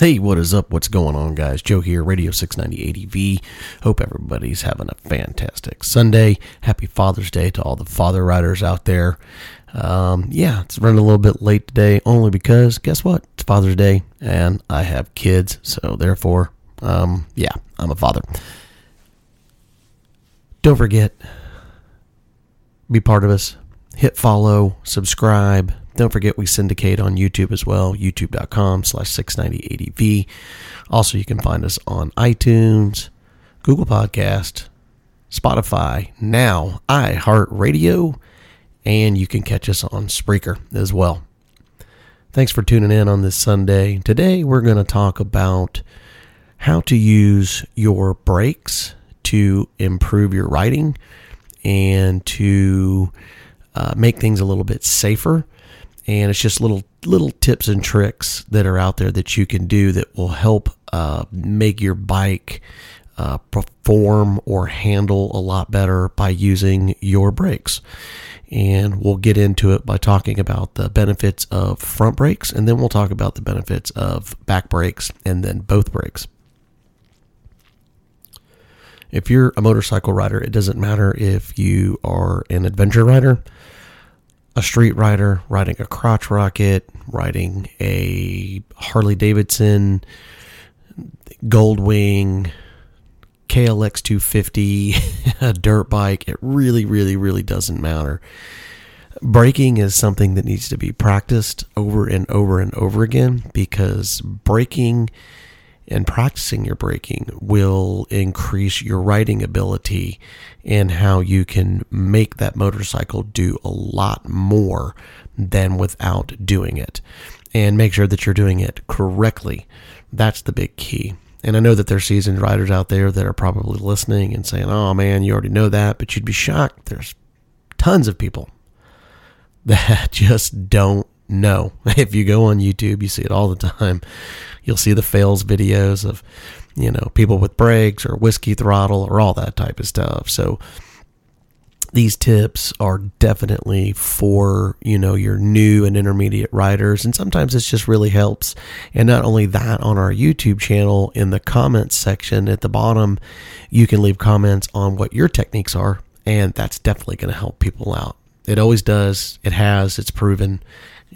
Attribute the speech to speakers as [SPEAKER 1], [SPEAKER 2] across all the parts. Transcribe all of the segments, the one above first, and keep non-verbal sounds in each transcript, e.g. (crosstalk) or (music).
[SPEAKER 1] Hey, what is up? What's going on, guys? Joe here, Radio 690 ADV. Hope everybody's having a fantastic Sunday. Happy Father's Day to all the father riders out there. Um, yeah, it's running a little bit late today, only because guess what? It's Father's Day, and I have kids, so therefore, um, yeah, I'm a father. Don't forget, be part of us. Hit follow, subscribe, don't forget we syndicate on YouTube as well, youtube.com slash 690ADV. Also, you can find us on iTunes, Google Podcast, Spotify, now iHeartRadio, and you can catch us on Spreaker as well. Thanks for tuning in on this Sunday. Today, we're going to talk about how to use your brakes to improve your writing and to uh, make things a little bit safer and it's just little little tips and tricks that are out there that you can do that will help uh, make your bike uh, perform or handle a lot better by using your brakes. And we'll get into it by talking about the benefits of front brakes, and then we'll talk about the benefits of back brakes and then both brakes. If you're a motorcycle rider, it doesn't matter if you are an adventure rider a street rider riding a crotch rocket, riding a Harley Davidson, Goldwing, KLX 250, (laughs) a dirt bike. It really, really, really doesn't matter. Braking is something that needs to be practiced over and over and over again because braking and practicing your braking will increase your riding ability and how you can make that motorcycle do a lot more than without doing it. And make sure that you're doing it correctly. That's the big key. And I know that there's seasoned riders out there that are probably listening and saying, oh man, you already know that, but you'd be shocked. There's tons of people (laughs) that just don't know. (laughs) If you go on YouTube, you see it all the time. You'll see the fails videos of, you know, people with brakes or whiskey throttle or all that type of stuff. So these tips are definitely for, you know, your new and intermediate riders. And sometimes this just really helps. And not only that, on our YouTube channel, in the comments section at the bottom, you can leave comments on what your techniques are. And that's definitely going to help people out. It always does. It has. It's proven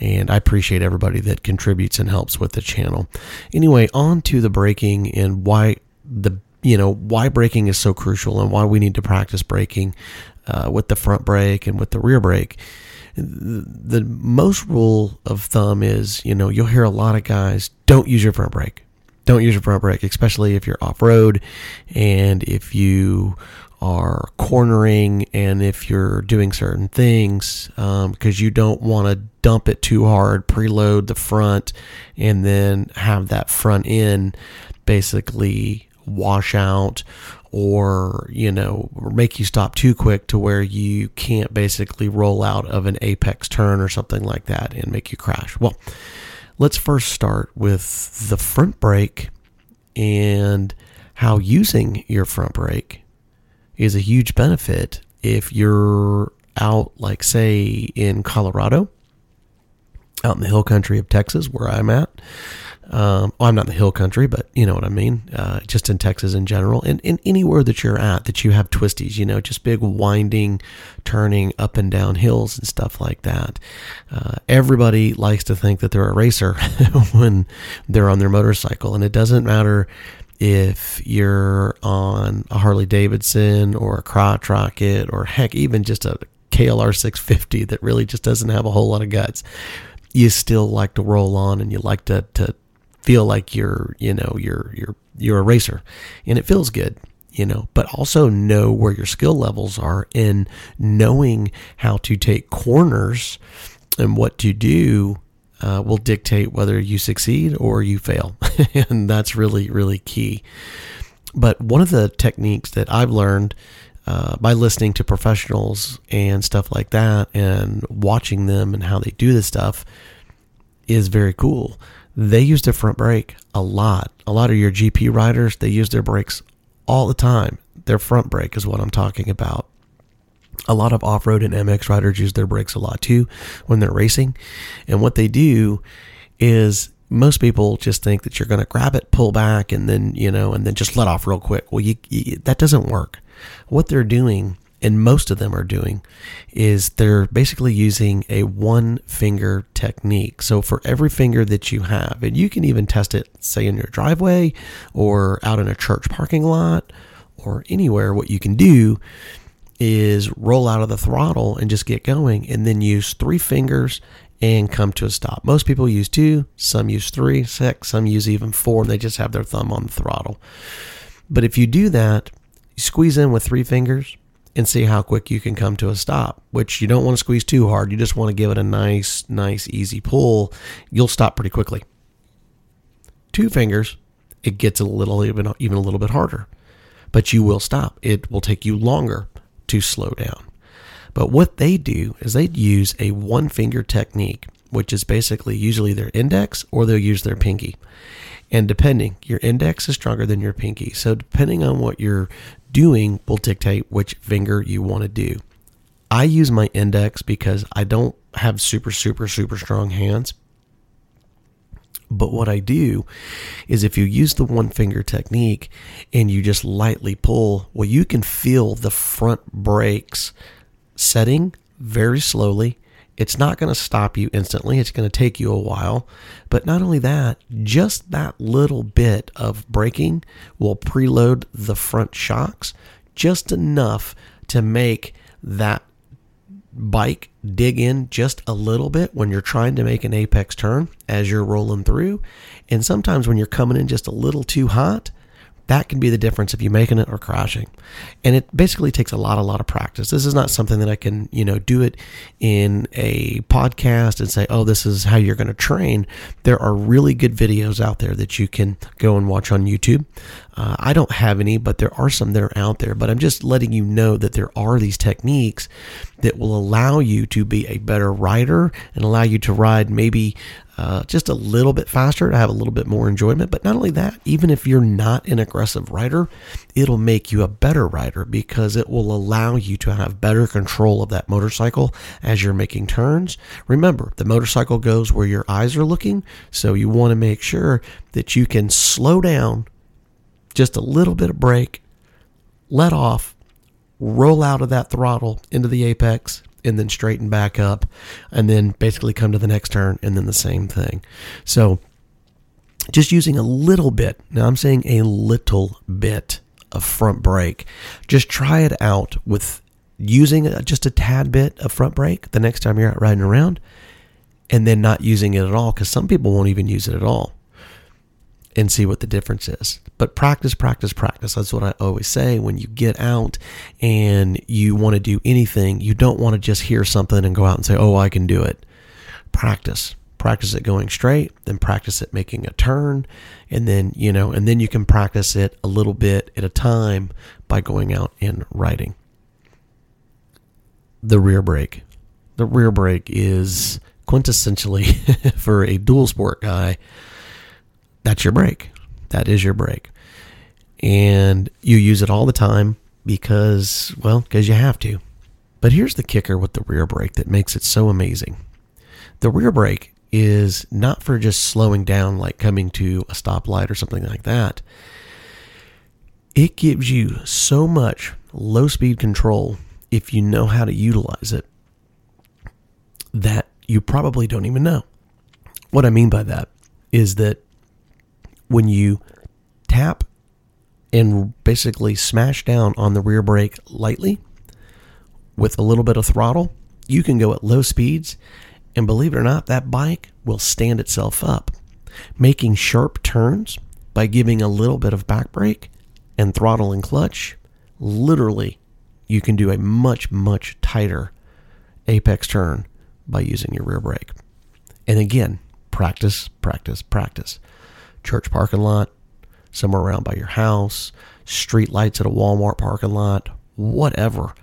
[SPEAKER 1] and I appreciate everybody that contributes and helps with the channel. Anyway, on to the braking and why the you know why braking is so crucial and why we need to practice braking uh, with the front brake and with the rear brake. The most rule of thumb is you know you'll hear a lot of guys don't use your front brake, don't use your front brake, especially if you're off road and if you are cornering and if you're doing certain things um, because you don't want to dump it too hard, preload the front, and then have that front end basically wash out or you know make you stop too quick to where you can't basically roll out of an apex turn or something like that and make you crash. Well let's first start with the front brake and how using your front brake is a huge benefit if you're out, like, say, in Colorado, out in the hill country of Texas, where I'm at. Um, well, I'm not in the hill country, but you know what I mean. Uh, just in Texas in general, and, and anywhere that you're at, that you have twisties, you know, just big winding, turning up and down hills and stuff like that. Uh, everybody likes to think that they're a racer (laughs) when they're on their motorcycle, and it doesn't matter if you're on a Harley Davidson or a crotch rocket or heck, even just a KLR 650 that really just doesn't have a whole lot of guts, you still like to roll on and you like to, to feel like you're, you know, you're, you're, you're a racer and it feels good, you know, but also know where your skill levels are in knowing how to take corners and what to do uh, will dictate whether you succeed or you fail. (laughs) and that's really, really key. But one of the techniques that I've learned uh, by listening to professionals and stuff like that and watching them and how they do this stuff is very cool. They use their front brake a lot. A lot of your GP riders, they use their brakes all the time. Their front brake is what I'm talking about. A lot of off road and MX riders use their brakes a lot too when they're racing. And what they do is most people just think that you're going to grab it, pull back, and then, you know, and then just let off real quick. Well, you, you, that doesn't work. What they're doing, and most of them are doing, is they're basically using a one finger technique. So for every finger that you have, and you can even test it, say, in your driveway or out in a church parking lot or anywhere, what you can do is roll out of the throttle and just get going and then use three fingers and come to a stop. Most people use two, some use three, six, some use even four, and they just have their thumb on the throttle. But if you do that, you squeeze in with three fingers and see how quick you can come to a stop, which you don't want to squeeze too hard. You just want to give it a nice, nice, easy pull. You'll stop pretty quickly. Two fingers, it gets a little, even, even a little bit harder, but you will stop. It will take you longer to slow down. But what they do is they'd use a one finger technique, which is basically usually their index or they'll use their pinky. And depending, your index is stronger than your pinky. So depending on what you're doing will dictate which finger you want to do. I use my index because I don't have super, super, super strong hands. But what I do is if you use the one finger technique and you just lightly pull, well, you can feel the front brakes setting very slowly. It's not going to stop you instantly. It's going to take you a while. But not only that, just that little bit of braking will preload the front shocks just enough to make that bike dig in just a little bit when you're trying to make an apex turn as you're rolling through. And sometimes when you're coming in just a little too hot, that can be the difference if you're making it or crashing. And it basically takes a lot, a lot of practice. This is not something that I can, you know, do it in a podcast and say, oh, this is how you're going to train. There are really good videos out there that you can go and watch on YouTube. Uh, I don't have any, but there are some that are out there. But I'm just letting you know that there are these techniques that will allow you to be a better rider and allow you to ride maybe uh, just a little bit faster to have a little bit more enjoyment. But not only that, even if you're not an aggressive rider, it'll make you a better rider because it will allow you to have better control of that motorcycle as you're making turns. Remember, the motorcycle goes where your eyes are looking, so you want to make sure that you can slow down just a little bit of brake, let off, roll out of that throttle into the apex, and then straighten back up and then basically come to the next turn and then the same thing. So just using a little bit, now I'm saying a little bit of front brake, just try it out with using just a tad bit of front brake the next time you're out riding around and then not using it at all because some people won't even use it at all and see what the difference is. But practice, practice, practice. That's what I always say. When you get out and you want to do anything, you don't want to just hear something and go out and say, oh, I can do it. Practice. Practice it going straight, then practice it making a turn, and then, you know, and then you can practice it a little bit at a time by going out and riding. The rear brake. The rear brake is quintessentially (laughs) for a dual sport guy that's your brake. That is your brake. And you use it all the time because, well, because you have to. But here's the kicker with the rear brake that makes it so amazing the rear brake is not for just slowing down, like coming to a stoplight or something like that. It gives you so much low speed control if you know how to utilize it that you probably don't even know. What I mean by that is that when you tap and basically smash down on the rear brake lightly with a little bit of throttle, you can go at low speeds. And believe it or not, that bike will stand itself up. Making sharp turns by giving a little bit of back brake and throttle and clutch, literally, you can do a much, much tighter apex turn by using your rear brake. And again, practice, practice, practice. Church parking lot, somewhere around by your house, street lights at a Walmart parking lot, whatever.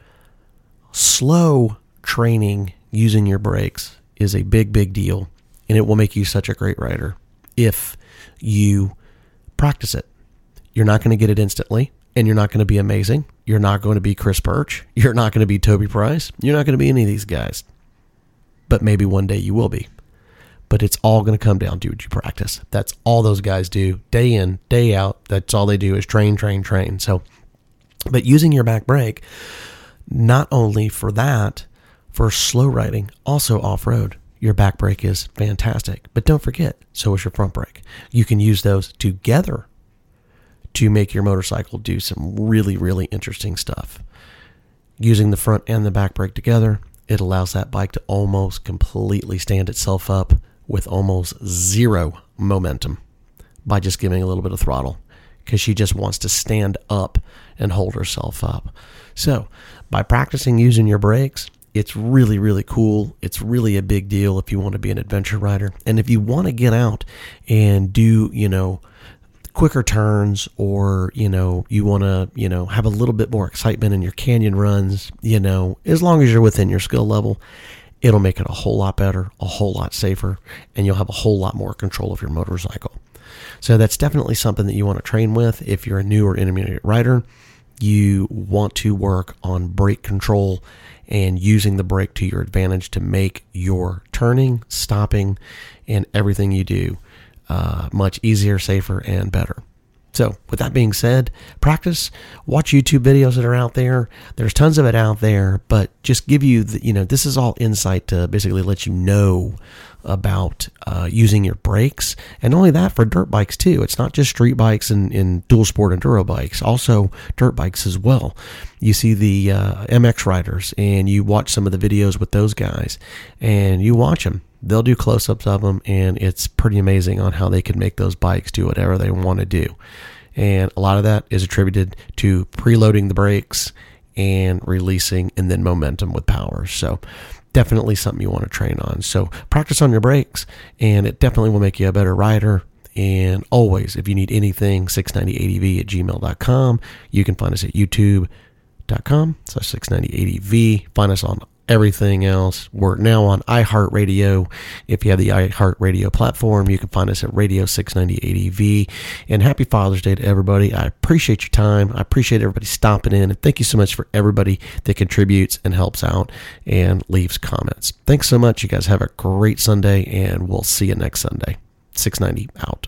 [SPEAKER 1] Slow training using your brakes is a big, big deal, and it will make you such a great rider if you practice it. You're not going to get it instantly, and you're not going to be amazing. You're not going to be Chris Birch. You're not going to be Toby Price. You're not going to be any of these guys. But maybe one day you will be. But it's all going to come down to what you practice. That's all those guys do day in, day out. That's all they do is train, train, train. So, but using your back brake, not only for that, for slow riding, also off road your back brake is fantastic. But don't forget, so is your front brake. You can use those together to make your motorcycle do some really, really interesting stuff. Using the front and the back brake together, it allows that bike to almost completely stand itself up with almost zero momentum by just giving a little bit of throttle because she just wants to stand up and hold herself up. So, by practicing using your brakes, it's really, really cool. It's really a big deal if you want to be an adventure rider. And if you want to get out and do, you know, quicker turns or you know you want to you know have a little bit more excitement in your canyon runs you know as long as you're within your skill level it'll make it a whole lot better a whole lot safer and you'll have a whole lot more control of your motorcycle so that's definitely something that you want to train with if you're a new or intermediate rider you want to work on brake control and using the brake to your advantage to make your turning stopping and everything you do uh, much easier, safer, and better. So, with that being said, practice, watch YouTube videos that are out there. There's tons of it out there, but just give you, the, you know, this is all insight to basically let you know about uh, using your brakes. And only that for dirt bikes, too. It's not just street bikes and, and dual sport enduro bikes, also dirt bikes as well. You see the uh, MX riders and you watch some of the videos with those guys and you watch them they'll do close ups of them, and it's pretty amazing on how they can make those bikes do whatever they want to do. And a lot of that is attributed to preloading the brakes and releasing and then momentum with power. So, definitely something you want to train on. So, practice on your brakes, and it definitely will make you a better rider. And always, if you need anything, 690ADV at gmail.com. You can find us at youtube.com slash 690ADV. Find us on everything else. We're now on iHeartRadio. If you have the iHeartRadio platform, you can find us at Radio 690 ADV. And happy Father's Day to everybody. I appreciate your time. I appreciate everybody stopping in. And thank you so much for everybody that contributes and helps out and leaves comments. Thanks so much. You guys have a great Sunday, and we'll see you next Sunday. 690 out.